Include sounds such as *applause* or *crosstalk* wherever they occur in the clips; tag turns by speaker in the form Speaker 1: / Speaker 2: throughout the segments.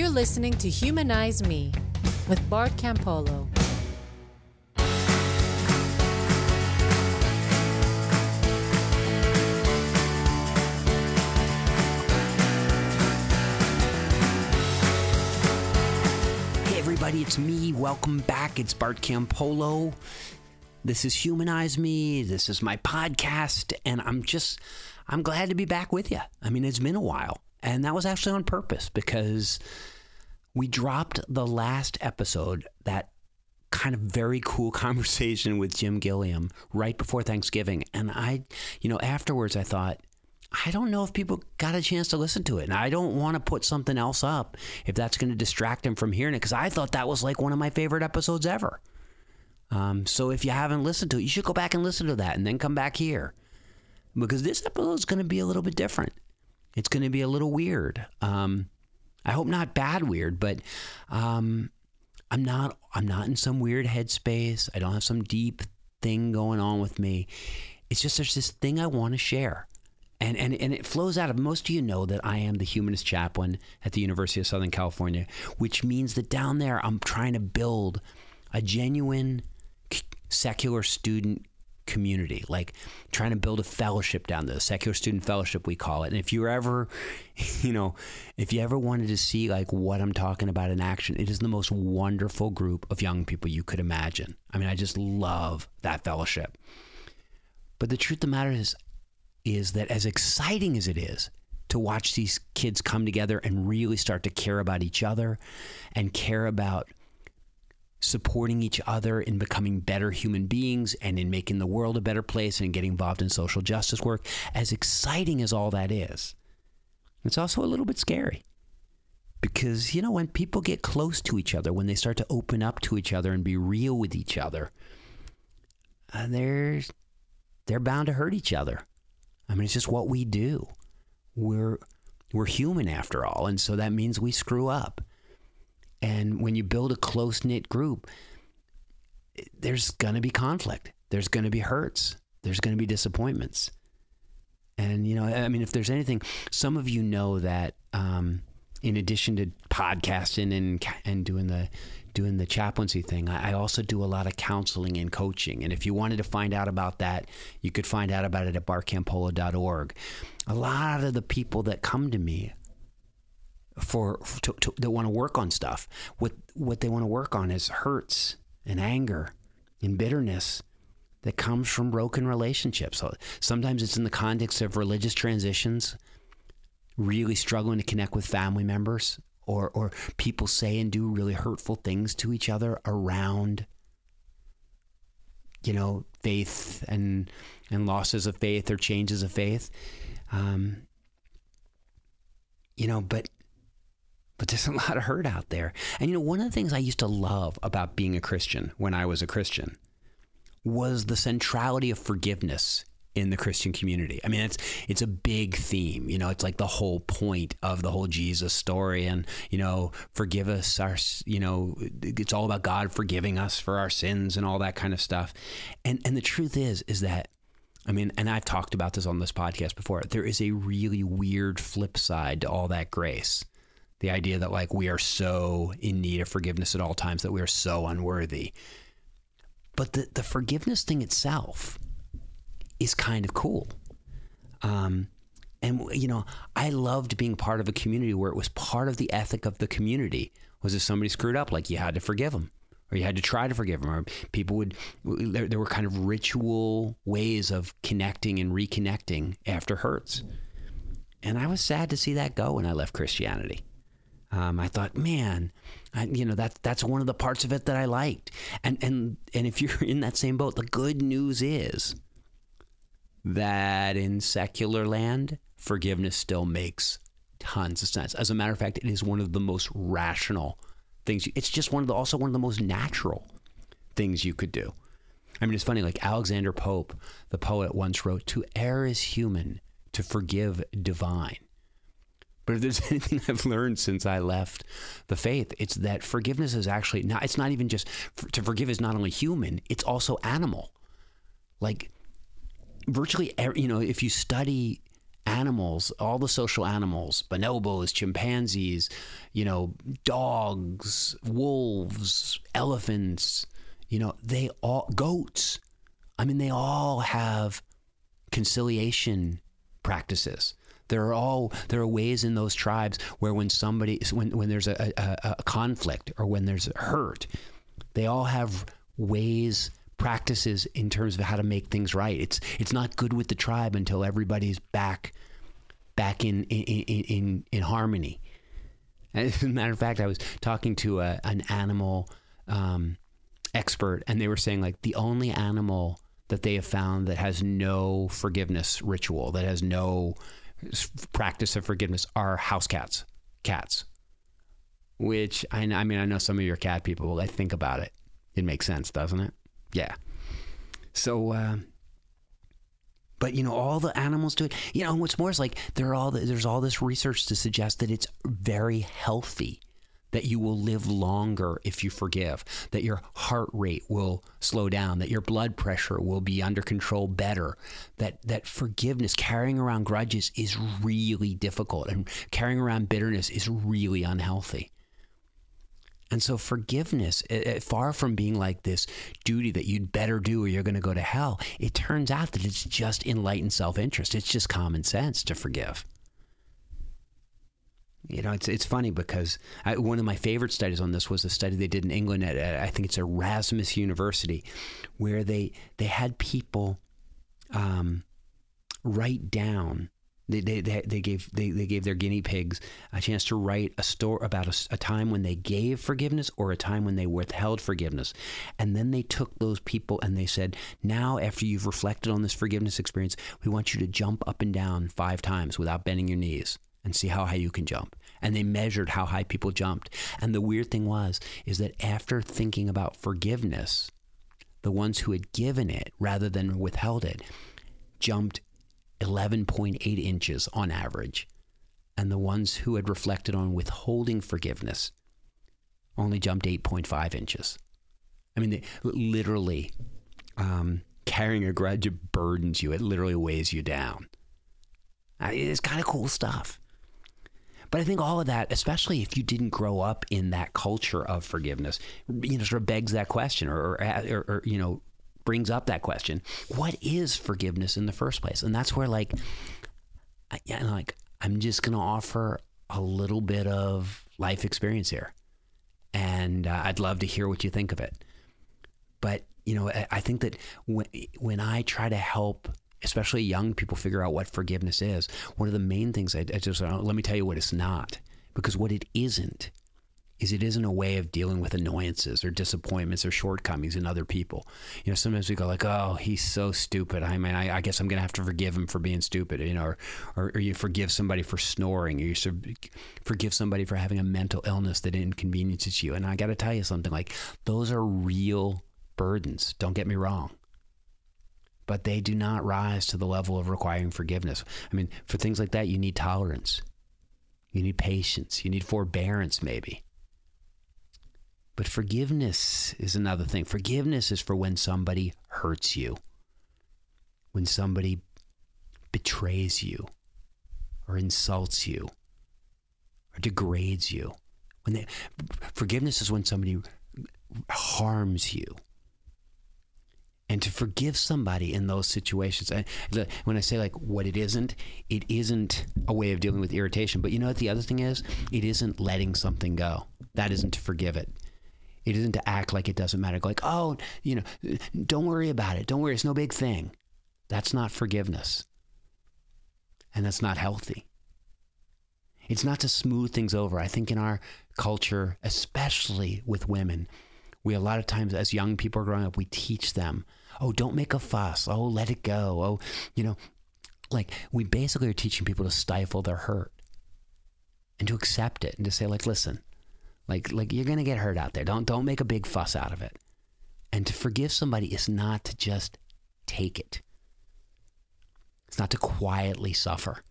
Speaker 1: You're listening to Humanize Me with Bart Campolo.
Speaker 2: Hey, everybody, it's me. Welcome back. It's Bart Campolo. This is Humanize Me. This is my podcast, and I'm just, I'm glad to be back with you. I mean, it's been a while, and that was actually on purpose because we dropped the last episode, that kind of very cool *laughs* conversation with Jim Gilliam right before Thanksgiving. And I, you know, afterwards I thought, I don't know if people got a chance to listen to it. And I don't want to put something else up if that's going to distract them from hearing it because I thought that was like one of my favorite episodes ever. Um, so if you haven't listened to it, you should go back and listen to that and then come back here because this episode is going to be a little bit different. It's going to be a little weird. Um, I hope not bad weird, but um, I'm not. I'm not in some weird headspace. I don't have some deep thing going on with me. It's just there's this thing I want to share. And, and, and it flows out of most of you know that I am the humanist chaplain at the University of Southern California, which means that down there I'm trying to build a genuine secular student community, like trying to build a fellowship down there, the secular student fellowship we call it. And if you're ever, *laughs* you know, if you ever wanted to see like what I'm talking about in action, it is the most wonderful group of young people you could imagine. I mean, I just love that fellowship. But the truth of the matter is, is that as exciting as it is to watch these kids come together and really start to care about each other and care about supporting each other in becoming better human beings and in making the world a better place and getting involved in social justice work, as exciting as all that is, it's also a little bit scary. Because, you know, when people get close to each other, when they start to open up to each other and be real with each other, uh, they're, they're bound to hurt each other. I mean, it's just what we do. We're, we're human after all. And so that means we screw up. And when you build a close knit group, there's going to be conflict. There's going to be hurts. There's going to be disappointments. And, you know, I mean, if there's anything, some of you know that um, in addition to podcasting and, and doing the, doing the chaplaincy thing, I, also do a lot of counseling and coaching. And if you wanted to find out about that, you could find out about it at bartcampolo.org. A lot of the people that come to me for to, to, that want to work on stuff. What what they want to work on is hurts and anger and bitterness that comes from broken relationships. So sometimes it's in the context of religious transitions, really struggling to connect with family members, or or people say and do really hurtful things to each other around you know faith and and losses of faith or changes of faith. Um, you know, but but there's *laughs* a lot of hurt out there. And you know, one of the things I used to love about being a Christian when I was a Christian was the centrality of forgiveness in the Christian community. I mean, it's it's a big theme. You know, it's like the whole point of the whole Jesus story, and you know, forgive us our. You know, it's all about God forgiving us for our sins and all that kind of stuff. And and the truth is, is that. I mean, and I've talked about this on this podcast before. There is a really weird flip side to all that grace the idea that like we are so in need of forgiveness at all times that we are so unworthy. But the, the forgiveness thing itself is kind of cool. Um, and you know, I loved being part of a community where it was part of the ethic of the community was if somebody screwed up, like you had to forgive them, or you had to try to forgive them, or people would. There, there were kind of ritual ways of connecting and reconnecting after hurts, and I was sad to see that go when I left Christianity. Um, I thought, man, I, you know that that's one of the parts of it that I liked. And and and if *laughs* you're in that same boat, the good news is that in secular land, forgiveness still makes tons of sense. As a matter of fact, it is one of the most rational things. It's just one of the also one of the most natural things you could do. I mean, it's funny. Like Alexander Pope, the poet, once wrote, "To err is human, to forgive divine." But if there's *laughs* anything I've learned since I left the faith, it's that forgiveness is actually not, it's not even just to forgive is not only human, it's also animal. Like virtually, er, you know, if you study animals, all the social animals, bonobos, chimpanzees, you know, dogs, wolves, elephants, you know, they all, goats. I mean, they all have conciliation practices. There are all there are ways in those tribes where when somebody when when there's a, a, a conflict or when there's hurt, they all have ways practices in terms of how to make things right. It's it's not good with the tribe until everybody's back back in in in, in, harmony. As a matter of fact, I was talking to a, an animal um, expert, and they were saying like the only animal that they have found that has no forgiveness ritual, that has no practice of forgiveness, are house cats, cats. Which I, I mean, I know some of your cat people. I think about it, it makes sense, doesn't it? Yeah. So, uh, but you know, all the animals do it. You know, what's more is like there all the, there's all this research to suggest that it's very healthy that you will live longer if you forgive, that your heart rate will slow down, that your blood pressure will be under control better, that that forgiveness, carrying around grudges is really difficult and carrying around bitterness is really unhealthy. And so forgiveness, eh, eh, far from being like this duty that you'd better do or you're going to go to hell, it turns out that it's just enlightened self-interest. It's just common sense to forgive. You know, it's it's funny because I, one of my favorite studies on this was a study they did in England at, at I think it's Erasmus University, where they they had people um, write down. They, they, they gave they, they gave their guinea pigs a chance to write a story about a, a time when they gave forgiveness or a time when they withheld forgiveness, and then they took those people and they said, now after you've reflected on this forgiveness experience, we want you to jump up and down five times without bending your knees and see how high you can jump. And they measured how high people jumped. And the weird thing was is that after thinking about forgiveness, the ones who had given it rather than withheld it jumped 11.8 inches on average. And the ones who had reflected on withholding forgiveness only jumped 8.5 inches. I mean, they, literally, um, carrying a grudge burdens you. It literally weighs you down. It's kind of cool stuff. But I think all of that, especially if you didn't grow up in that culture of forgiveness, you know, sort of begs that question or, or, or, or you know, brings up that question. What is forgiveness in the first place? And that's where, like, I, yeah, like, I'm just going to offer a little bit of life experience here. And uh, I'd love to hear what you think of it. But, you know, I, I think that when, when I try to help especially young people figure out what forgiveness is, one of the main things I, I just uh, let me tell you what it's not. Because what it isn't is it isn't a way of dealing with annoyances or disappointments or shortcomings in other people. You know, sometimes we go like, "Oh, he's so stupid. I mean, I, I guess I'm going to have to forgive him for being stupid." You know, or, or, or you forgive somebody for snoring, or you forgive somebody for having a mental illness that inconveniences you. And I got to tell you something like those are real burdens. Don't get me wrong but they do not rise to the level of requiring forgiveness. I mean, for things like that, you need tolerance, you need patience, you need forbearance, maybe. But forgiveness is another thing. Forgiveness is for when somebody hurts you, when somebody betrays you, or insults you, or degrades you. When they, forgiveness is when somebody harms you and to forgive somebody in those situations. I, when I say like what it isn't, it isn't a way of dealing with irritation. But you know what the other thing is? It isn't letting something go. That isn't to forgive it. It isn't to act like it doesn't matter. Like, oh, you know, don't worry about it. Don't worry. It's no big thing. That's not forgiveness. And that's not healthy. It's not to smooth things over. I think in our culture, especially with women, we a lot of times as young people are growing up, we teach them oh, don't make a fuss. Oh, let it go. Oh, you know, like we basically are teaching people to stifle their hurt and to accept it and to say, like, listen, like, like you're gonna get hurt out there. Don't don't make a big fuss out of it. And to forgive somebody is not to just take it. It's not to quietly suffer.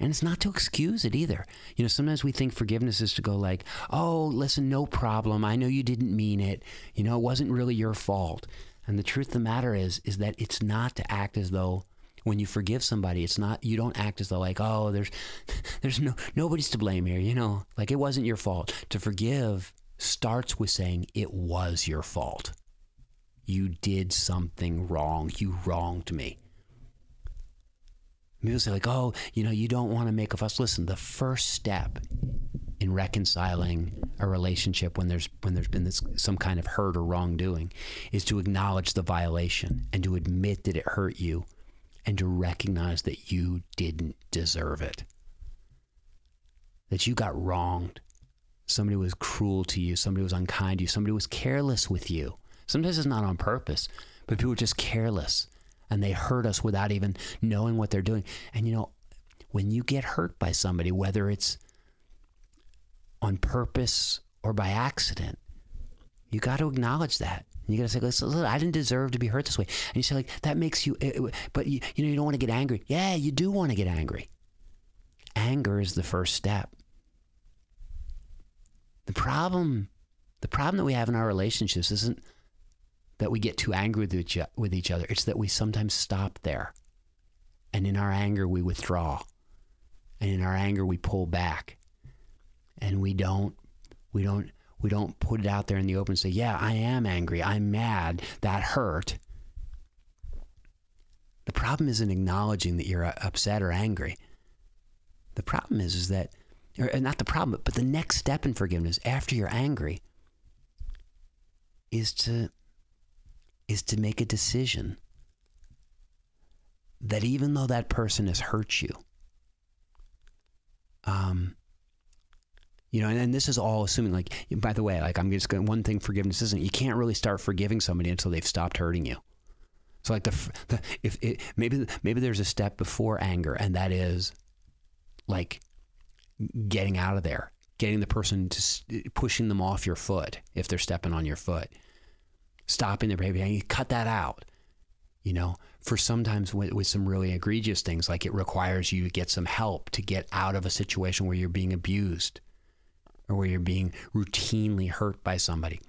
Speaker 2: And it's not to excuse it either. You know, sometimes we think forgiveness is to go like, oh, listen, no problem. I know you didn't mean it. You know, it wasn't really your fault. And the truth of the matter is, is that it's not to act as though when you forgive somebody, it's not you don't act as though like, oh, there's *laughs* there's no nobody's to blame here, you know, like it wasn't your fault. To forgive starts with saying it was your fault. You did something wrong. You wronged me. People say like, oh, you know, you don't want to make a fuss. Listen, the first step in reconciling a relationship when there's when there's been this some kind of hurt or wrongdoing is to acknowledge the violation and to admit that it hurt you and to recognize that you didn't deserve it. That you got wronged. Somebody was cruel to you, somebody was unkind to you, somebody was careless with you. Sometimes it's not on purpose, but people are just careless and they hurt us without even knowing what they're doing. And you know, when you get hurt by somebody, whether it's on purpose or by accident, you got to acknowledge that. You got to say, listen, I didn't deserve to be hurt this way. And you say, like, that makes you, it, but you, you know, you don't want to get angry. Yeah, you do want to get angry. Anger is the first step. The problem, the problem that we have in our relationships isn't that we get too angry with each, with each other. It's that we sometimes stop there. And in our anger, we withdraw. And in our anger, we pull back. And we don't, we don't, we don't put it out there in the open and say, yeah, I am angry. I'm mad. That hurt. The problem isn't acknowledging that you're uh, upset or angry. The problem is, is that, or uh, not the problem, but the next step in forgiveness after you're angry is to is to make a decision that even though that person has hurt you, um, you know, and, and this is all assuming, like, by the way, like, I'm just going, one thing forgiveness isn't, you can't really start forgiving somebody until they've stopped hurting you. So, like, the, the if it, maybe, maybe there's a step before anger, and that is like getting out of there, getting the person to pushing them off your foot if they're stepping on your foot stopping their behavior. And you cut that out. You know, for sometimes with, with some really egregious things, like it requires you to get some help to get out of a situation where you're being abused or where you're being routinely hurt by somebody.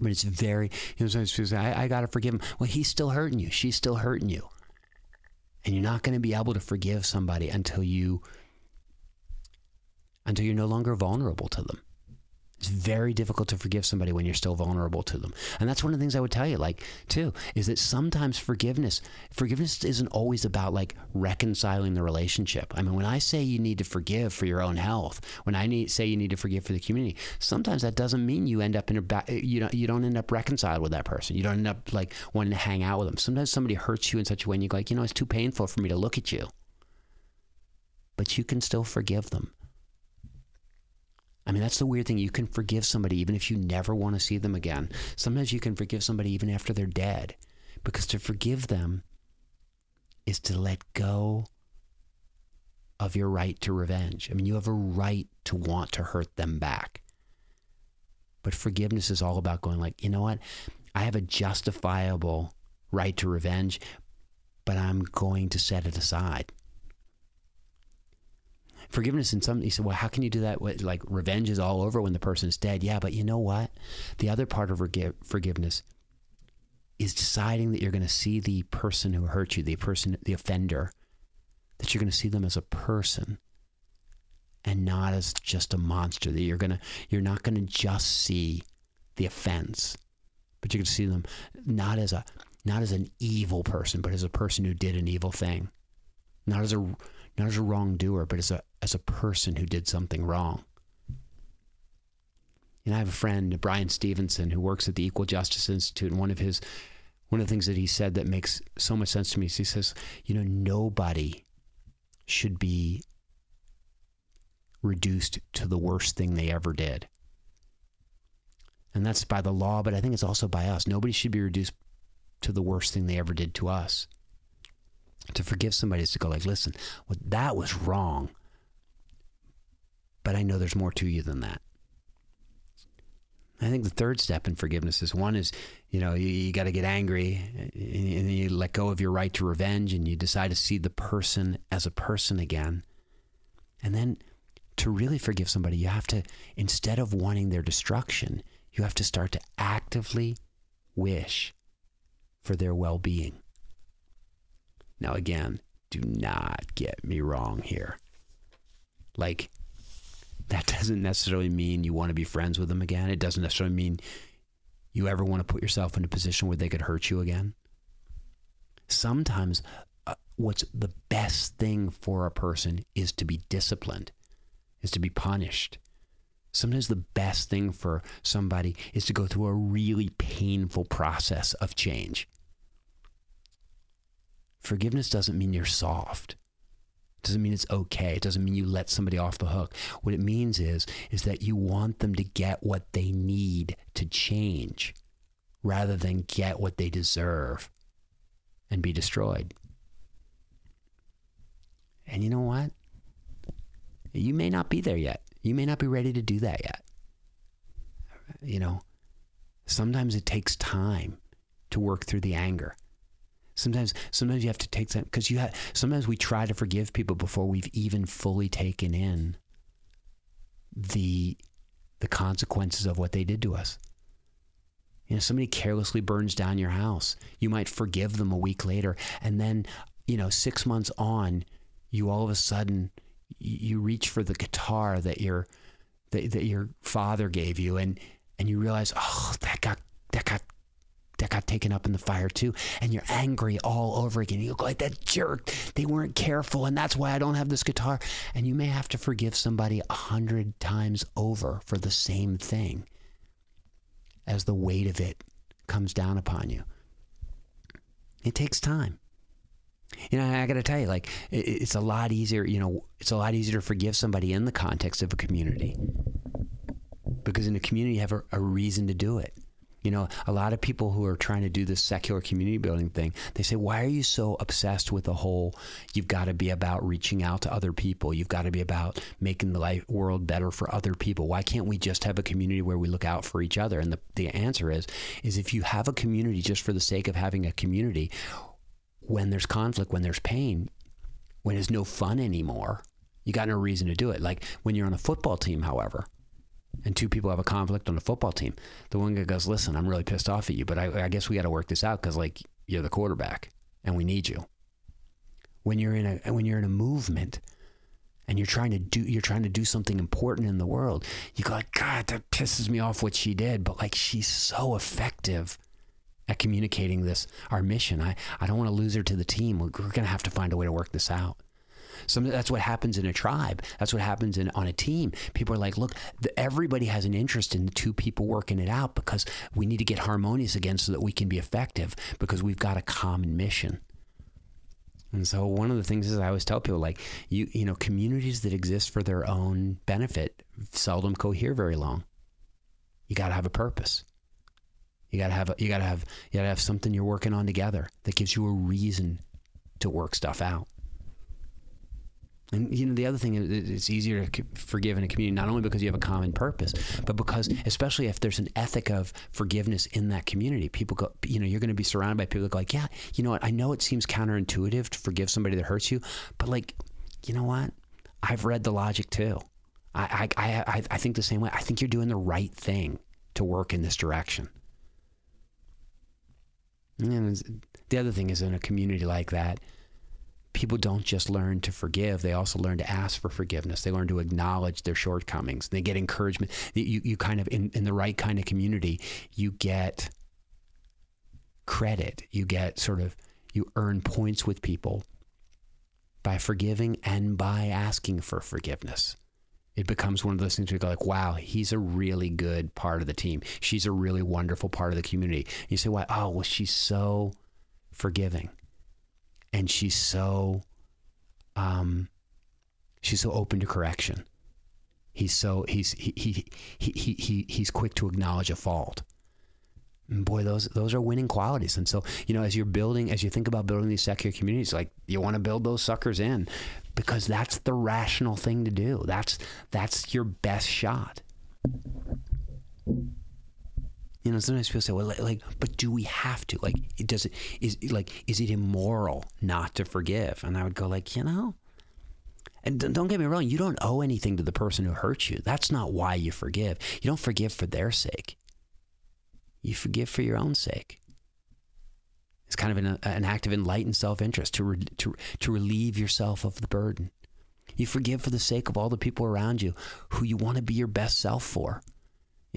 Speaker 2: But it's very, you know, sometimes people say, I, I got to forgive him. Well, he's still hurting you. She's still hurting you. And you're not going to be able to forgive somebody until you, until you're no longer vulnerable to them. It's very difficult to forgive somebody when you're still vulnerable to them. And that's one of the things I would tell you, like, too, is that sometimes forgiveness, forgiveness isn't always about like reconciling the relationship. I mean, when I say you need to forgive for your own health, when I need, say you need to forgive for the community, sometimes that doesn't mean you end up in a, ba- you know, you don't end up reconciled with that person. You don't end up like wanting to hang out with them. Sometimes somebody hurts you in such a way and you go like, you know, it's too painful for me to look at you. But you can still forgive them I mean, that's the weird thing. You can forgive somebody even if you never want to see them again. Sometimes you can forgive somebody even after they're dead because to forgive them is to let go of your right to revenge. I mean, you have a right to want to hurt them back. But forgiveness is all about going like, you know what? I have a justifiable right to revenge, but I'm going to set it aside forgiveness in some, he said, well, how can you do that? What, like revenge is all over when the person's dead. Yeah, but you know what? The other part of forgiveness is deciding that you're going to see the person who hurt you, the person, the offender, that you're going to see them as a person and not as just a monster. That you're going to, you're not going to just see the offense, but you're going to see them not as a, not as an evil person, but as a person who did an evil thing, not as a not as a wrongdoer, but as a as a person who did something wrong. And I have a friend, Bryan Stevenson, who works at the Equal Justice Institute, and one of his one of the things that he said that makes so much sense to me is he says, you know, nobody should be reduced to the worst thing they ever did. And that's by the law, but I think it's also by us. Nobody should be reduced to the worst thing they ever did to us to forgive somebody is to go like, listen, well, that was wrong, but I know there's more to you than that. I think the third step in forgiveness is one is, you know, you, you got to get angry and, you let go of your right to revenge and you decide to see the person as a person again. And then to really forgive somebody, you have to, instead of wanting their destruction, you have to start to actively wish for their well being. Now, again, do not get me wrong here. Like, that *laughs* doesn't necessarily mean you want to be friends with them again. It doesn't necessarily mean you ever want to put yourself in a position where they could hurt you again. Sometimes, uh, what's the best thing for a person is to be disciplined, is to be punished. Sometimes the best thing for somebody is to go through a really painful process of change. Forgiveness doesn't mean you're soft. It doesn't mean it's okay. It doesn't mean you let somebody off the hook. What it means is is that you want them to get what they need to change rather than get what they deserve and be destroyed. And you know what? You may not be there yet. You may not be ready to do that yet. You know, sometimes it takes time to work through the anger. Sometimes, sometimes you have to take time because you have. Sometimes we try to forgive people before we've even fully taken in the the consequences of what they did to us. You know, somebody carelessly burns down your house. You might forgive them a week later, and then, you know, six months on, you all of a sudden you reach for the guitar that your that, that your father gave you, and and you realize, oh, that got that got that got taken up in the fire too. And you're angry all over again. You go like that jerk. They weren't careful, and that's why I don't have this guitar. And you may have to forgive somebody a hundred times over for the same thing as the weight of it comes down upon you. It takes time. You know, I got to tell you, like, it's a lot easier, you know, it's a lot easier to forgive somebody in the context of a community. Because in a community, you have a, a reason to do it. You know, a lot of people who are trying to do this secular community building thing, they say, why are you so obsessed with the whole, you've got to be about reaching out to other people. You've got to be about making the life, world better for other people. Why can't we just have a community where we look out for each other? And the, the answer is, is if you have a community just for the sake of having a community, when there's conflict, when there's pain, when it's no fun anymore, you got no reason to do it. Like when you're on a football team, however, and two people have a conflict on a football team, the one guy goes, "Listen, I'm really pissed off at you, but I, I guess we got to work this out because like you're the quarterback and we need you." When you're in a when you're in a movement and you're trying to do you're trying to do something important in the world, you go like, "God, that pisses me off what she did," but like she's so effective at communicating this our mission. I I don't want to lose her to the team. We're, we're going to have to find a way to work this out. So that's what happens in a tribe. That's what happens in on a team. People are like, look, the, everybody has an interest in the two people working it out because we need to get harmonious again so that we can be effective because we've got a common mission. And so one of the things is I always tell people like you you know communities that exist for their own benefit seldom cohere very long. You got to have a purpose. You got to have a, you got to have you got to have something you're working on together that gives you a reason to work stuff out. And you know, the other thing is it's easier to forgive in a community not only because you have a common purpose, but because especially if there's an ethic of forgiveness in that community, people go, you know, you're going to be surrounded by people that go like, yeah, you know what? I know it seems counterintuitive to forgive somebody that hurts you, but like, you know what? I've read the logic too. I, I, I, I think the same way. I think you're doing the right thing to work in this direction. And the other thing is in a community like that, people don't just learn to forgive, they also learn to ask for forgiveness. They learn to acknowledge their shortcomings. They get encouragement. You, you kind of, in, in the right kind of community, you get credit. You get sort of, you earn points with people by forgiving and by asking for forgiveness. It becomes one of those things where you go like, wow, he's a really good part of the team. She's a really wonderful part of the community. You say, why? Oh, well, she's so forgiving and she's so um she's so open to correction. He's so he's he he he he, he he's quick to acknowledge a fault. And boy those those are winning qualities. And so you know as you're building as you think about building these secular communities like you want to build those suckers in because that's the rational thing to do. That's that's your best shot you know, sometimes people say, "Well, like, but do we have to? Like, it does it is like is it immoral not to forgive?" And I would go, like, you know, and don't get me wrong, you don't owe anything to the person who hurt you. That's not why you forgive. You don't forgive for their sake. You forgive for your own sake. It's kind of an, uh, an act of enlightened self interest to, re, to, to relieve yourself of the burden. You forgive for the sake of all the people around you who you want to be your best self for.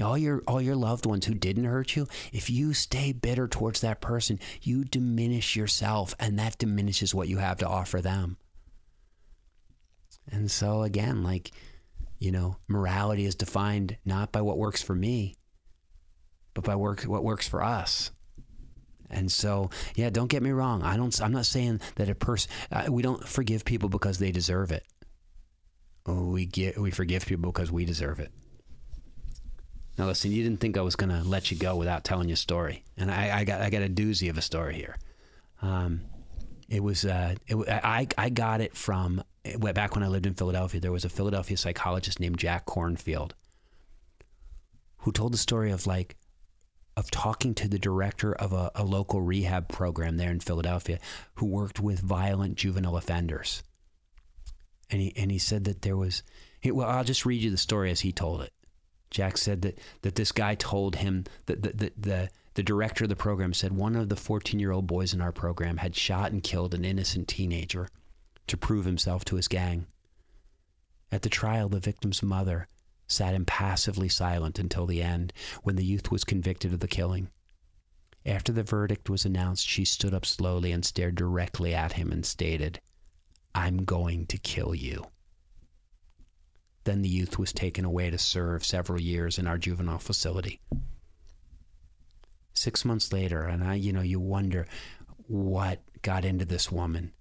Speaker 2: All your all your loved ones who didn't hurt you, if you stay bitter towards that person, you diminish yourself and that diminishes what you have to offer them. And so again, like, you know, morality is defined not by what works for me, but by work what works for us. And so, yeah, don't get me wrong. I don't. I'm not saying that a person uh, we don't forgive people because they deserve it. We get we forgive people because we deserve it. Now, listen, you didn't think I was going to let you go without telling you a story, and I, I got I got a doozy of a story here. Um, it was uh, it, I I got it from back when I lived in Philadelphia. There was a Philadelphia psychologist named Jack Kornfield who told the story of like of talking to the director of a, a, local rehab program there in Philadelphia who worked with violent juvenile offenders. And he, and he said that there was, he, well, I'll just read you the story as he told it. Jack said that, that this guy told him that the, the, the, the director of the program said one of the 14 year old boys in our program had shot and killed an innocent teenager to prove himself to his gang. At the trial, the victim's mother sat impassively silent until the end when the youth was convicted of the killing. After the verdict was announced, she stood up slowly and stared directly at him and stated, I'm going to kill you. Then the youth was taken away to serve several years in our juvenile facility. Six months later, and I, you know, you wonder what got into this woman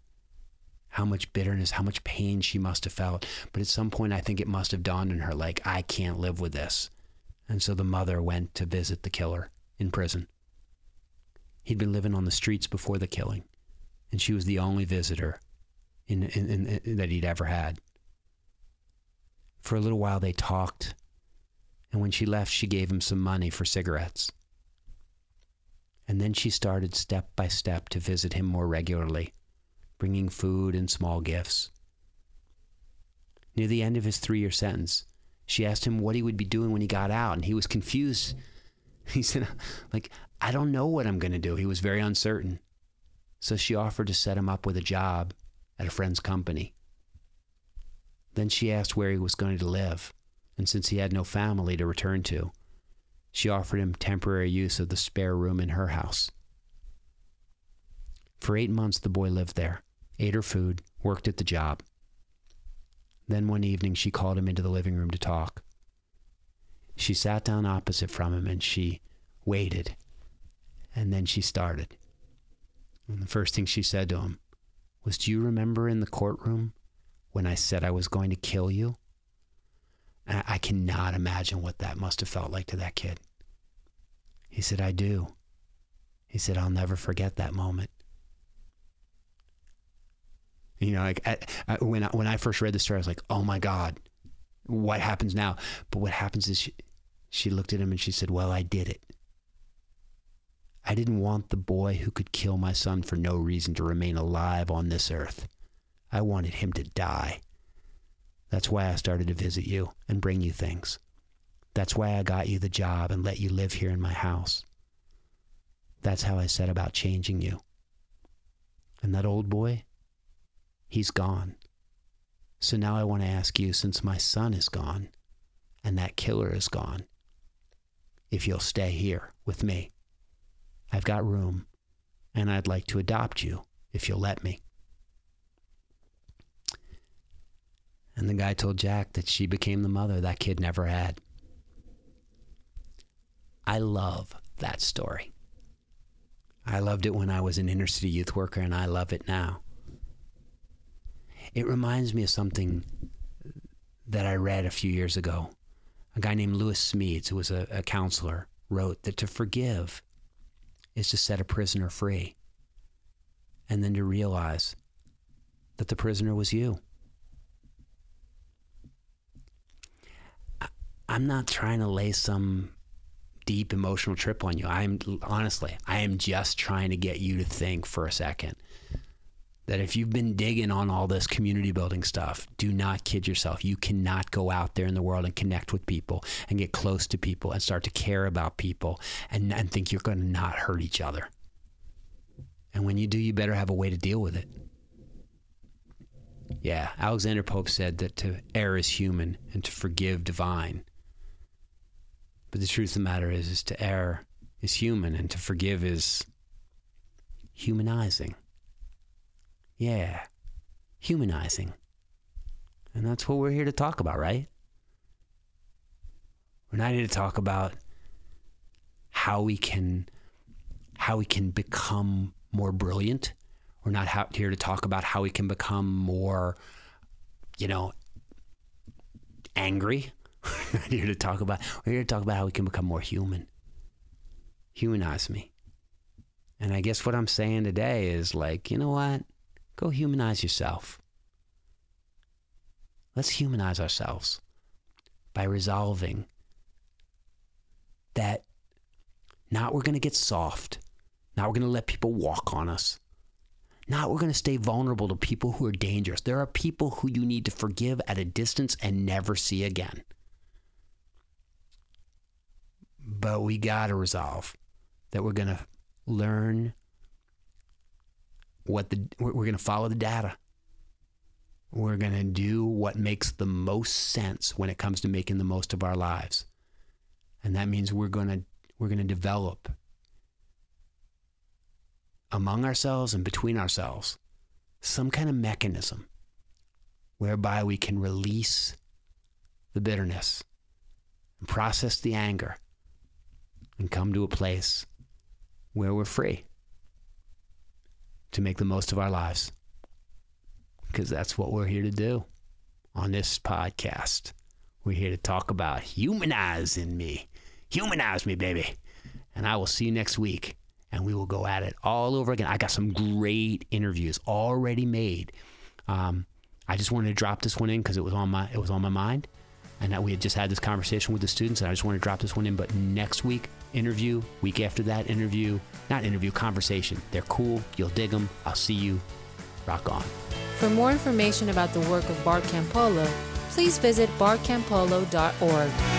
Speaker 2: how much bitterness, how much pain she must have felt. But at some point, I think it must have dawned on her, like, I can't live with this. And so the mother went to visit the killer in prison. He'd been living on the streets before the killing, and she was the only visitor in, in, in, that he'd ever had. For a little while, they talked, and when she left, she gave him some money for cigarettes. And then she started step by step to visit him more regularly bringing food and small gifts. Near the end of his three year sentence, she asked him what he would be doing when he got out, and he was confused. *laughs* He said, like, I don't know what I'm going to do. He was very uncertain. So she offered to set him up with a job at a friend's company. Then she asked where he was going to live, and since he had no family to return to, she offered him temporary use of the spare room in her house. For eight months, the boy lived there ate her food, worked at the job. Then one evening, she called him into the living room to talk. She sat down opposite from him and she waited. And then she started. And the first thing she said to him was, Do you remember in the courtroom when I said I was going to kill you? And I cannot imagine what that must have felt like to that kid. He said, I do. He said, I'll never forget that moment. You know, like I, I, when I, when I first read the story, I was like, "Oh my God, what happens now?" But what happens is she, she looked at him and she said, "Well, I did it. I didn't want the boy who could kill my son for no reason to remain alive on this earth. I wanted him to die. That's why I started to visit you and bring you things. That's why I got you the job and let you live here in my house. That's how I set about changing you. And that old boy, He's gone. So now I want to ask you since my son is gone and that killer is gone, if you'll stay here with me. I've got room and I'd like to adopt you if you'll let me. And the guy told Jack that she became the mother that kid never had. I love that story. I loved it when I was an inner city youth worker, and I love it now. It reminds me of something that I read a few years ago. A guy named Lewis Smedes, who was a, a counselor, wrote that to forgive is to set a prisoner free and then to realize that the prisoner was you. I'm not trying to lay some deep emotional trip on you. I'm honestly, I am just trying to get you to think for a second that if you've been digging on all this community building stuff, do not kid yourself. You cannot go out there in the world and connect with people and get close to people and start to care about people and, and think you're going to not hurt each other. And when you do, you better have a way to deal with it. Yeah, Alexander Pope said that to err is human and to forgive divine. But the truth of the matter is, is to err is human and to forgive is humanizing. Yeah, humanizing. And that's what we're here to talk about, right? We're not here to talk about how we can how we can become more brilliant. We're not here to talk about how we can become more, you know, angry. *laughs* we're here to talk about we're here to talk about how we can become more human. Humanize me. And I guess what I'm saying today is like, you know what? Go humanize yourself. Let's humanize ourselves by resolving that now we're going to get soft. Now we're going to let people walk on us. Now we're going to stay vulnerable to people who are dangerous. There are people who you need to forgive at a distance and never see again. But we got to resolve that we're going to learn what the we're going to follow the data. We're going to do what makes the most sense when it comes to making the most of our lives. And that means we're going to we're going to develop among ourselves and between ourselves some kind of mechanism whereby we can release the bitterness and process the anger and come to a place where we're free to make the most of our lives. Because that's what we're here to do on this podcast. We're here to talk about humanizing me. Humanize me, baby. And I will see you next week and we will go at it all over again. I got some great interviews already made. Um, I just wanted to drop this one in because it was on my it was on my mind, and we had just had this conversation with the students, and I just wanted to drop this one in. But next week interview, week after that interview, not interview, conversation. They're cool. You'll dig them. I'll see you. Rock on.
Speaker 1: For more information about the work of Bart Campolo, please visit bartcampolo.org.